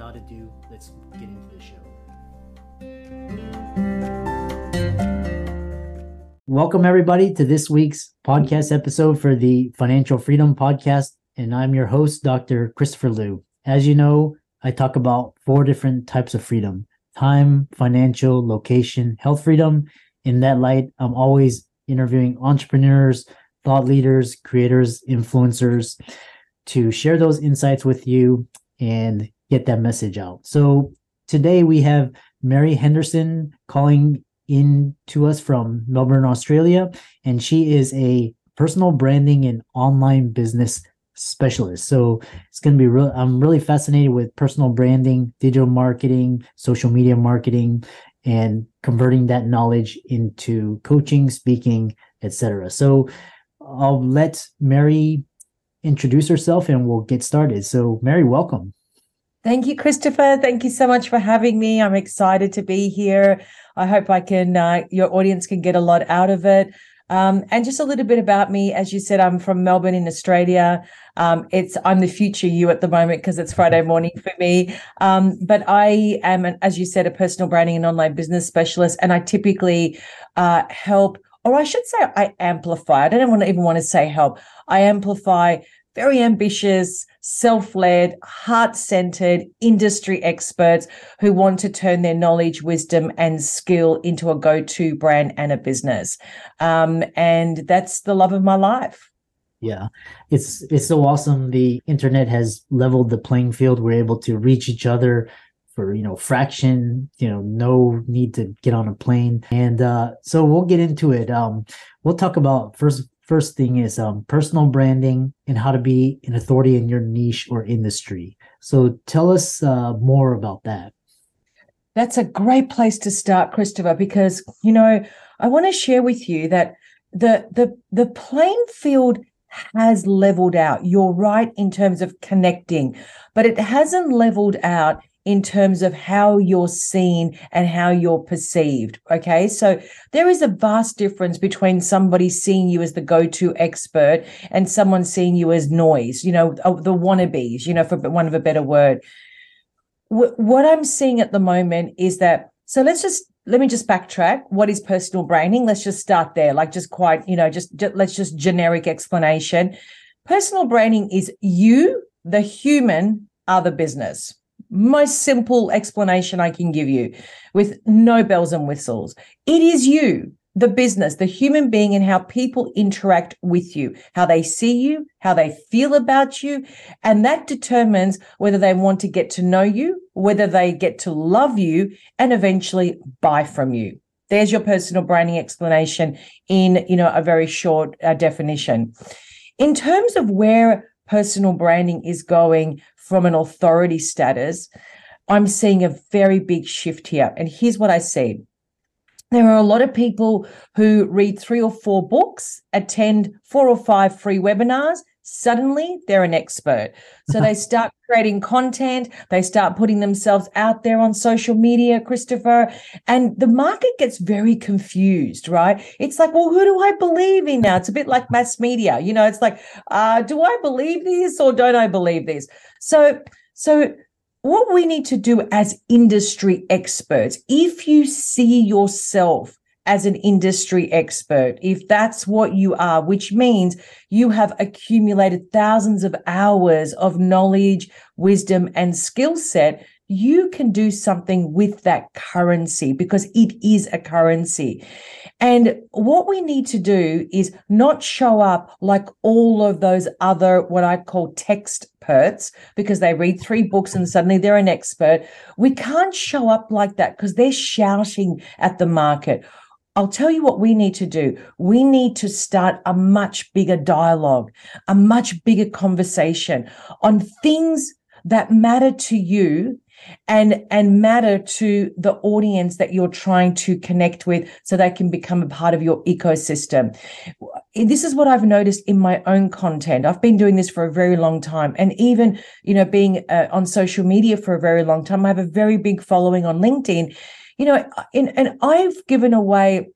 Without ado, let's get into the show. Welcome, everybody, to this week's podcast episode for the Financial Freedom Podcast. And I'm your host, Dr. Christopher Liu. As you know, I talk about four different types of freedom time, financial, location, health freedom. In that light, I'm always interviewing entrepreneurs, thought leaders, creators, influencers to share those insights with you and get that message out. So today we have Mary Henderson calling in to us from Melbourne, Australia, and she is a personal branding and online business specialist. So it's going to be real. I'm really fascinated with personal branding, digital marketing, social media marketing, and converting that knowledge into coaching, speaking, etc. So I'll let Mary introduce herself and we'll get started. So Mary, welcome. Thank you, Christopher. Thank you so much for having me. I'm excited to be here. I hope I can, uh, your audience can get a lot out of it. Um, and just a little bit about me. As you said, I'm from Melbourne in Australia. Um, it's I'm the future you at the moment because it's Friday morning for me. Um, but I am, an, as you said, a personal branding and online business specialist, and I typically uh, help, or I should say, I amplify. I don't even want to say help. I amplify very ambitious, self led, heart centered industry experts who want to turn their knowledge, wisdom, and skill into a go to brand and a business. Um, and that's the love of my life. Yeah, it's it's so awesome. The internet has leveled the playing field. We're able to reach each other for you know fraction. You know, no need to get on a plane. And uh, so we'll get into it. Um, we'll talk about first first thing is um, personal branding and how to be an authority in your niche or industry. So tell us uh, more about that. That's a great place to start, Christopher, because you know I want to share with you that the the the playing field has leveled out. You're right in terms of connecting, but it hasn't leveled out in terms of how you're seen and how you're perceived. Okay. So there is a vast difference between somebody seeing you as the go to expert and someone seeing you as noise, you know, uh, the wannabes, you know, for one of a better word. What I'm seeing at the moment is that, so let's just, let me just backtrack. What is personal branding? Let's just start there, like just quite, you know, just, just let's just generic explanation. Personal branding is you, the human, are the business most simple explanation I can give you with no bells and whistles. It is you, the business, the human being, and how people interact with you, how they see you, how they feel about you. And that determines whether they want to get to know you, whether they get to love you, and eventually buy from you. There's your personal branding explanation in, you know, a very short uh, definition. In terms of where personal branding is going from an authority status, I'm seeing a very big shift here. And here's what I see there are a lot of people who read three or four books, attend four or five free webinars. Suddenly, they're an expert. So they start creating content, they start putting themselves out there on social media, Christopher, and the market gets very confused, right? It's like, well, who do I believe in now? It's a bit like mass media. You know, it's like, uh, do I believe this or don't I believe this? So, so what we need to do as industry experts, if you see yourself as an industry expert, if that's what you are, which means you have accumulated thousands of hours of knowledge, wisdom, and skill set, you can do something with that currency because it is a currency. And what we need to do is not show up like all of those other, what I call text perts, because they read three books and suddenly they're an expert. We can't show up like that because they're shouting at the market. I'll tell you what we need to do. We need to start a much bigger dialogue, a much bigger conversation on things that matter to you and and matter to the audience that you're trying to connect with so they can become a part of your ecosystem. This is what i've noticed in my own content. I've been doing this for a very long time. And even you know being uh, on social media for a very long time i have a very big following on linkedin. You know and i've given away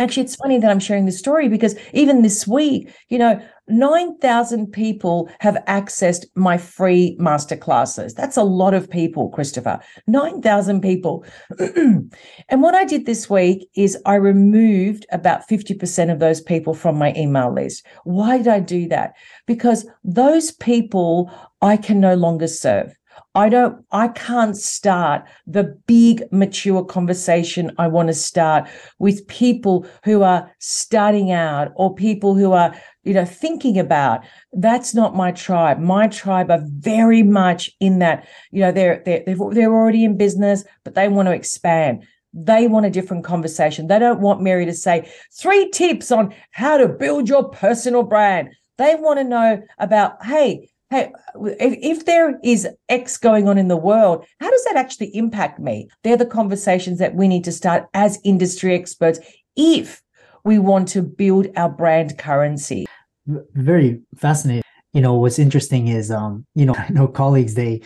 Actually, it's funny that I'm sharing this story because even this week, you know, 9,000 people have accessed my free masterclasses. That's a lot of people, Christopher. 9,000 people. and what I did this week is I removed about 50% of those people from my email list. Why did I do that? Because those people I can no longer serve. I don't, I can't start the big mature conversation I want to start with people who are starting out or people who are, you know, thinking about. That's not my tribe. My tribe are very much in that, you know, they're, they're, they're already in business, but they want to expand. They want a different conversation. They don't want Mary to say three tips on how to build your personal brand. They want to know about, hey, hey, if, if there is X going on in the world, how does that actually impact me? They're the conversations that we need to start as industry experts if we want to build our brand currency. Very fascinating. You know, what's interesting is, um, you know, I know colleagues, they,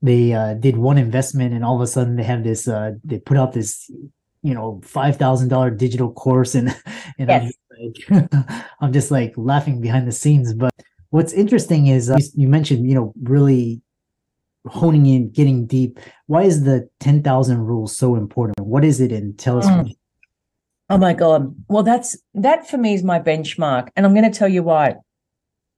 they uh, did one investment and all of a sudden they have this, uh, they put out this, you know, $5,000 digital course and, and yes. I'm, just like, I'm just like laughing behind the scenes, but what's interesting is uh, you mentioned you know really honing in getting deep why is the 10000 rule so important what is it and tell us mm. Oh my god well that's that for me is my benchmark and i'm going to tell you why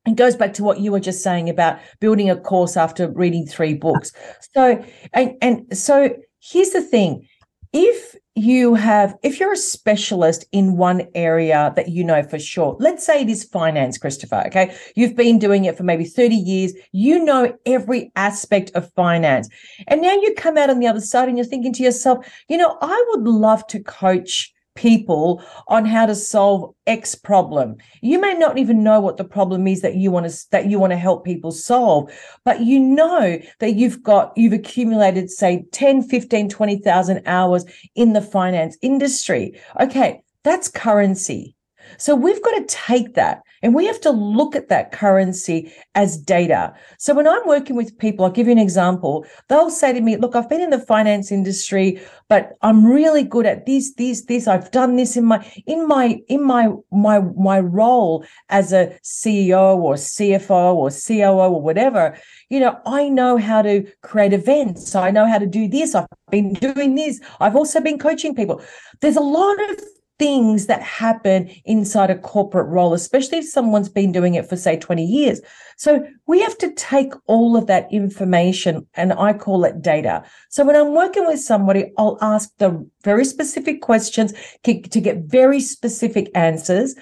it goes back to what you were just saying about building a course after reading three books so and, and so here's the thing if you have, if you're a specialist in one area that you know for sure, let's say it is finance, Christopher, okay? You've been doing it for maybe 30 years. You know every aspect of finance. And now you come out on the other side and you're thinking to yourself, you know, I would love to coach people on how to solve x problem. You may not even know what the problem is that you want to that you want to help people solve but you know that you've got you've accumulated say 10 15 20,000 hours in the finance industry. Okay that's currency. So we've got to take that and we have to look at that currency as data. So when I'm working with people, I'll give you an example. They'll say to me, look, I've been in the finance industry, but I'm really good at this, this, this. I've done this in my, in my, in my, my, my role as a CEO or CFO or COO or whatever. You know, I know how to create events. I know how to do this. I've been doing this. I've also been coaching people. There's a lot of things that happen inside a corporate role, especially if someone's been doing it for, say, 20 years. So we have to take all of that information and I call it data. So when I'm working with somebody, I'll ask the very specific questions to get very specific answers.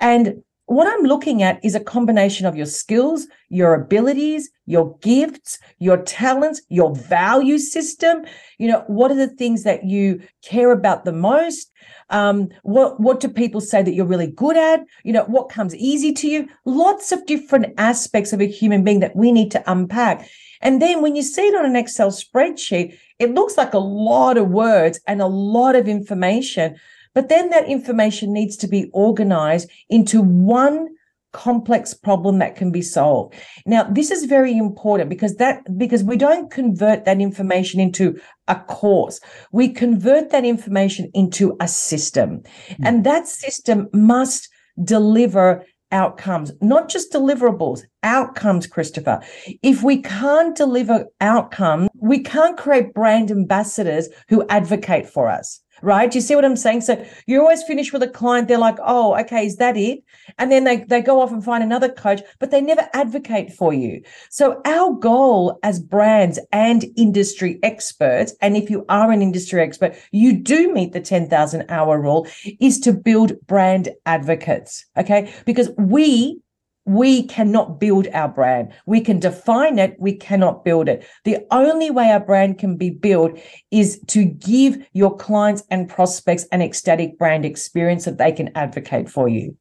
And what I'm looking at is a combination of your skills, your abilities, your gifts, your talents, your value system. You know, what are the things that you care about the most? Um, what what do people say that you're really good at? You know, what comes easy to you? Lots of different aspects of a human being that we need to unpack. And then when you see it on an Excel spreadsheet, it looks like a lot of words and a lot of information. But then that information needs to be organized into one complex problem that can be solved. Now, this is very important because that because we don't convert that information into a course. We convert that information into a system. Mm. And that system must deliver outcomes, not just deliverables, outcomes, Christopher. If we can't deliver outcomes, we can't create brand ambassadors who advocate for us right? You see what I'm saying? So you always finish with a client, they're like, oh, okay, is that it? And then they, they go off and find another coach, but they never advocate for you. So our goal as brands and industry experts, and if you are an industry expert, you do meet the 10,000 hour rule, is to build brand advocates. Okay. Because we we cannot build our brand. We can define it, we cannot build it. The only way our brand can be built is to give your clients and prospects an ecstatic brand experience that they can advocate for you.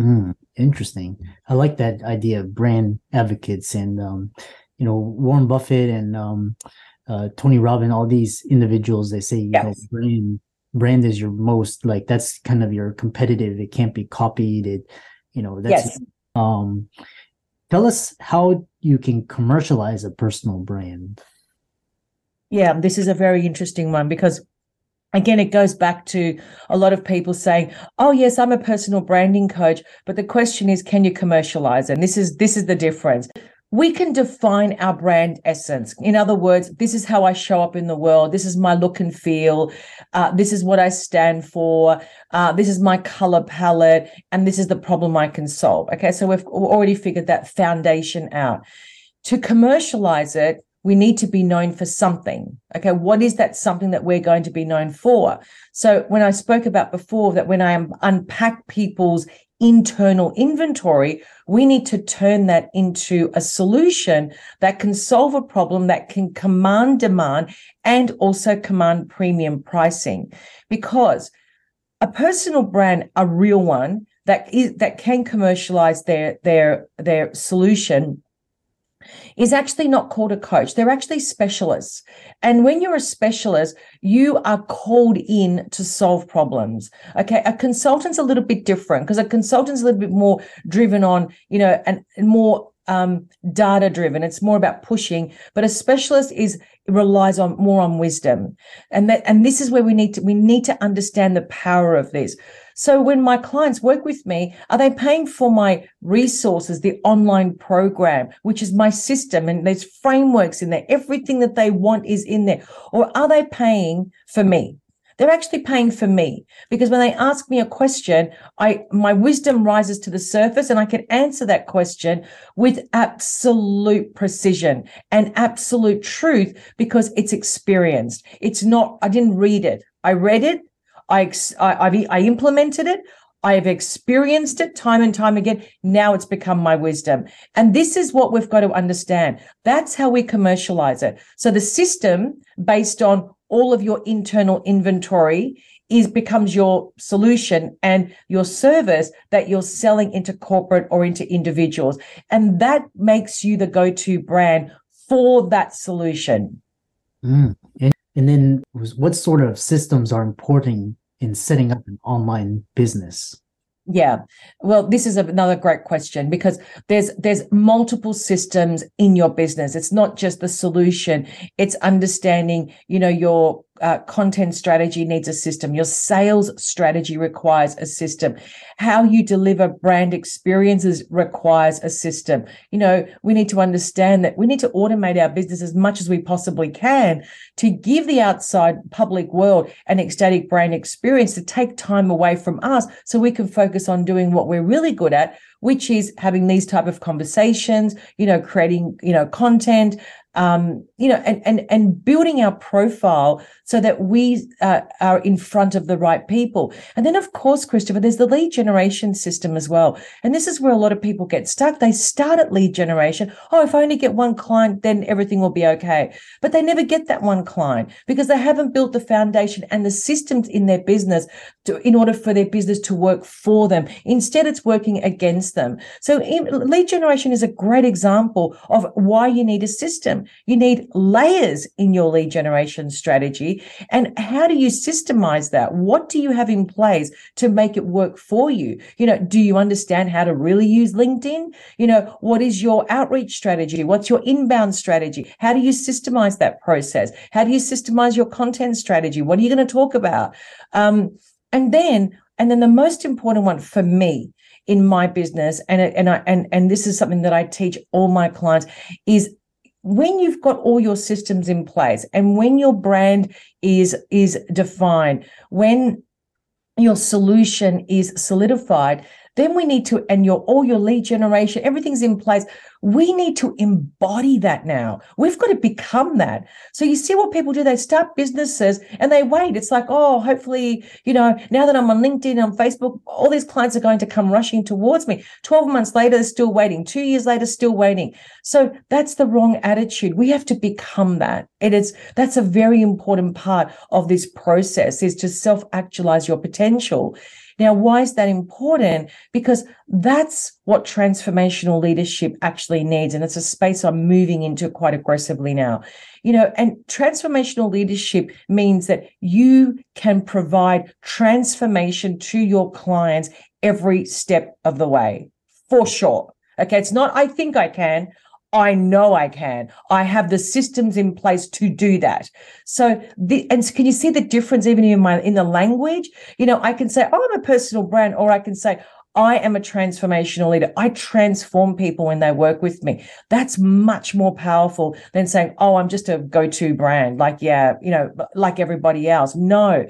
Mm, interesting. I like that idea of brand advocates and um, you know Warren Buffett and um, uh, Tony Robbins, all these individuals, they say, you Yes. know, brand, brand is your most like that's kind of your competitive. It can't be copied. It, you know, that's Yes. Um tell us how you can commercialize a personal brand. Yeah, this is a very interesting one because again it goes back to a lot of people saying, "Oh yes, I'm a personal branding coach," but the question is can you commercialize? And this is this is the difference. We can define our brand essence. In other words, this is how I show up in the world. This is my look and feel. Uh, this is what I stand for. Uh, this is my color palette. And this is the problem I can solve. Okay. So we've already figured that foundation out. To commercialize it, we need to be known for something. Okay. What is that something that we're going to be known for? So when I spoke about before that when I unpack people's internal inventory, we need to turn that into a solution that can solve a problem that can command demand and also command premium pricing. Because a personal brand, a real one that is that can commercialize their their their solution is actually not called a coach. They're actually specialists. And when you're a specialist, you are called in to solve problems. Okay. A consultant's a little bit different because a consultant's a little bit more driven on, you know, and, more um, data driven. It's more about pushing, but a specialist is relies on more on wisdom. And that, and this is where we need to, we need to understand the power of this. So when my clients work with me, are they paying for my resources, the online program, which is my system and there's frameworks in there. Everything that they want is in there. Or are they paying for me? They're actually paying for me because when they ask me a question, I my wisdom rises to the surface and I can answer that question with absolute precision and absolute truth because it's experienced. It's not I didn't read it. I read it. I I, I've, I implemented it. I have experienced it time and time again. Now it's become my wisdom. And this is what we've got to understand. That's how we commercialize it. So the system based on all of your internal inventory is becomes your solution and your service that you're selling into corporate or into individuals. And that makes you the go-to brand for that solution. Mm. And, and then what sort of systems are important in setting up an online business? Yeah. Well, this is another great question because there's there's multiple systems in your business. It's not just the solution. It's understanding, you know, your uh, content strategy needs a system. Your sales strategy requires a system. How you deliver brand experiences requires a system. You know, we need to understand that we need to automate our business as much as we possibly can to give the outside public world an ecstatic brand experience to take time away from us so we can focus on doing what we're really good at which is having these type of conversations you know creating you know content um, you know, and and and building our profile so that we uh, are in front of the right people. And then, of course, Christopher, there's the lead generation system as well. And this is where a lot of people get stuck. They start at lead generation. Oh, if I only get one client, then everything will be okay. But they never get that one client because they haven't built the foundation and the systems in their business to, in order for their business to work for them. Instead, it's working against them. So, in, lead generation is a great example of why you need a system. You need layers in your lead generation strategy. And how do you systemize that? What do you have in place to make it work for you? You know, do you understand how to really use LinkedIn? You know, what is your outreach strategy? What's your inbound strategy? How do you systemize that process? How do you systemize your content strategy? What are you going to talk about? Um, and then, and then the most important one for me in my business, and and I and and this is something that I teach all my clients is when you've got all your systems in place and when your brand is is defined when your solution is solidified then we need to and your all your lead generation everything's in place. We need to embody that now. We've got to become that. So you see what people do? They start businesses and they wait. It's like oh hopefully you know now that i'm on linkedin on facebook all these clients are going to come rushing towards me. 12 months later they're still waiting. Two years later still waiting. So that's the wrong attitude. We have to become that. It is that's a very important part of this process is to self actualize your potential Now, why is that important? Because that's what transformational leadership actually needs. And it's a space I'm moving into quite aggressively now. You know, and transformational leadership means that you can provide transformation to your clients every step of the way, for sure. Okay. It's not, I think I can. I know I can. I have the systems in place to do that. So the and can you see the difference even in my in the language? You know, I can say, oh, I'm a personal brand, or I can say, I am a transformational leader. I transform people when they work with me. That's much more powerful than saying, oh, I'm just a go to brand, like, yeah, you know, like everybody else. No.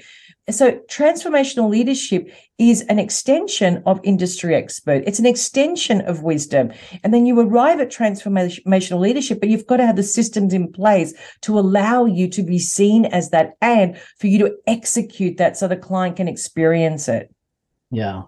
So transformational leadership is an extension of industry expert. It's an extension of wisdom. And then you arrive at transformational leadership, but you've got to have the systems in place to allow you to be seen as that and for you to execute that so the client can experience it. Yeah,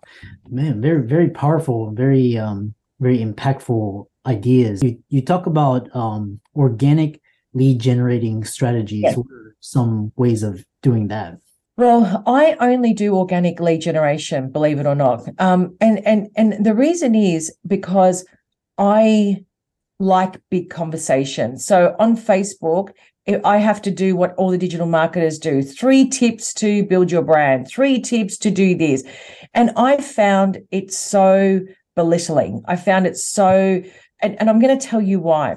man, very very powerful, very um very impactful ideas. You you talk about um organic lead generating strategies. What are some ways of doing that? Well, I only do organic lead generation, believe it or not. Um, and and and the reason is because I like big conversations. So on Facebook, I have to do what all the digital marketers do three tips to build your brand, three tips to do this. And I found it so belittling. I found it so, and, and I'm going to tell you why.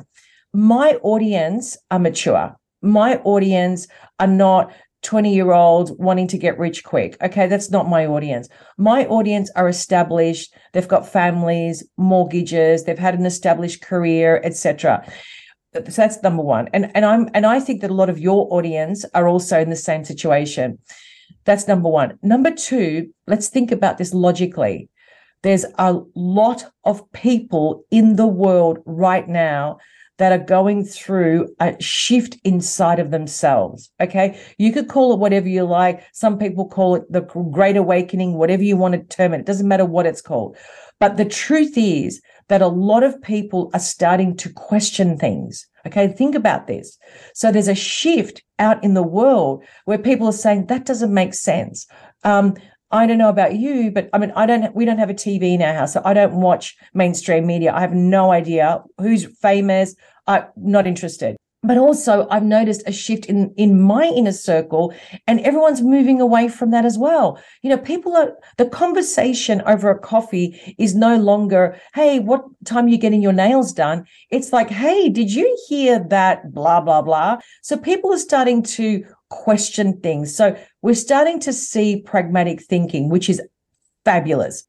My audience are mature. My audience are not 20 year olds wanting to get rich quick. Okay, that's not my audience. My audience are established, they've got families, mortgages, they've had an established career, etc so that's number one and and i'm and i think that a lot of your audience are also in the same situation that's number one number two let's think about this logically there's a lot of people in the world right now that are going through a shift inside of themselves. Okay. You could call it whatever you like. Some people call it the great awakening, whatever you want to term it. It doesn't matter what it's called. But the truth is that a lot of people are starting to question things. Okay, think about this. So there's a shift out in the world where people are saying that doesn't make sense. Um, I don't know about you, but I mean, I don't. We don't have a TV in our house, so I don't watch mainstream media. I have no idea who's famous. I'm not interested but also I've noticed a shift in in my inner circle and everyone's moving away from that as well. You know, people are the conversation over a coffee is no longer, "Hey, what time are you getting your nails done?" It's like, "Hey, did you hear that blah blah blah?" So people are starting to question things. So we're starting to see pragmatic thinking, which is fabulous.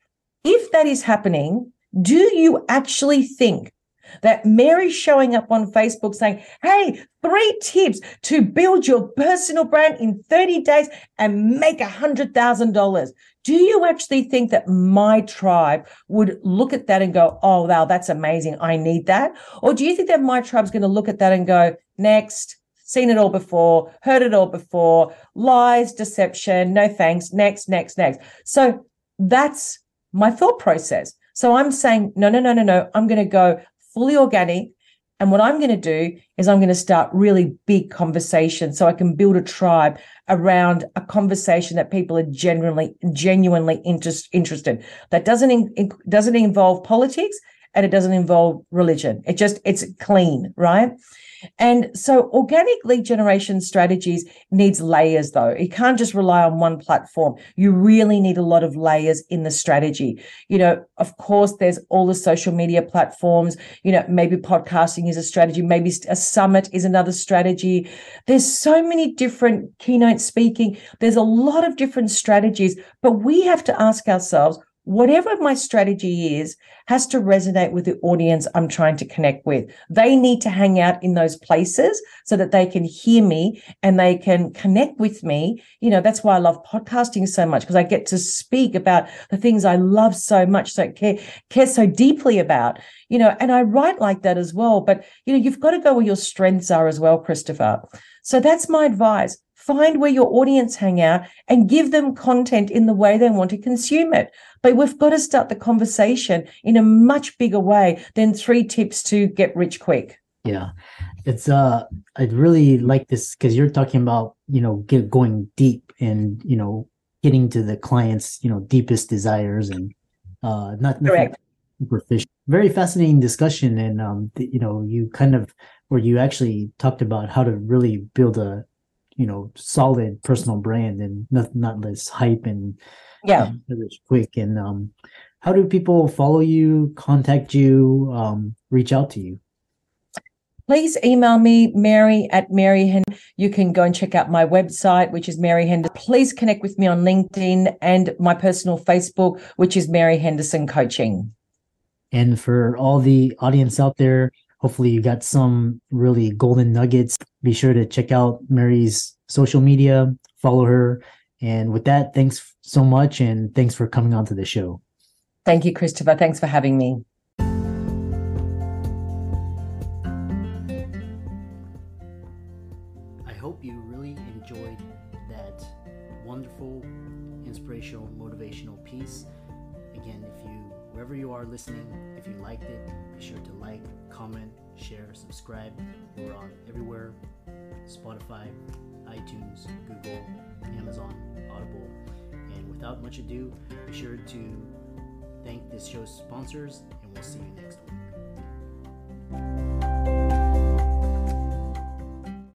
If that is happening, do you actually think that Mary showing up on Facebook saying, Hey, three tips to build your personal brand in 30 days and make a $100,000. Do you actually think that my tribe would look at that and go, Oh, wow, that's amazing. I need that? Or do you think that my tribe's going to look at that and go, Next, seen it all before, heard it all before, lies, deception, no thanks, next, next, next. So that's my thought process. So I'm saying, no, no, no, no, no. I'm going to go fully organic. And what I'm going to do is I'm going to start really big conversations so I can build a tribe around a conversation that people are genuinely, genuinely interest, interested. That doesn't in, doesn't involve politics and it doesn't involve religion. It just it's clean, right? And so organic lead generation strategies needs layers though. You can't just rely on one platform. You really need a lot of layers in the strategy. You know, of course, there's all the social media platforms. You know, maybe podcasting is a strategy. Maybe a summit is another strategy. There's so many different keynote speaking. There's a lot of different strategies, but we have to ask ourselves, whatever my strategy is has to resonate with the audience I'm trying to connect with. They need to hang out in those places so that they can hear me and they can connect with me. You know, that's why I love podcasting so much because I get to speak about the things I love so much, so care, care so deeply about, you know, and I write like that as well. But, you know, you've got to go where your strengths are as well, Christopher. So that's my advice find where your audience hang out and give them content in the way they want to consume it. But we've got to start the conversation in a much bigger way than three tips to get rich quick. Yeah. It's uh I really like this because you're talking about, you know, get going deep and, you know, getting to the client's you know deepest desires and uh not Correct. superficial very fascinating discussion and um you know you kind of where you actually talked about how to really build a you know solid personal brand and not not less hype and yeah. um, it's quick. And um how do people follow you contact you um reach out to you? Please email me mary at mary Hen- you can go and check out my website which is mary henderson please connect with me on linkedin and my personal facebook which is mary henderson coaching. And for all the audience out there hopefully you got some really golden nuggets. Be sure to check out mary's social media follow her. And with that thanks so much and thanks for coming on to the show. Thank you christopher. Thanks for having me. I hope you really enjoyed that wonderful, inspirational, motivational piece. Again, if you, wherever you are listening, subscribe. We're on everywhere Spotify, iTunes, Google, Amazon, Audible. And without much ado, be sure to thank this show's sponsors, and we'll see you next week.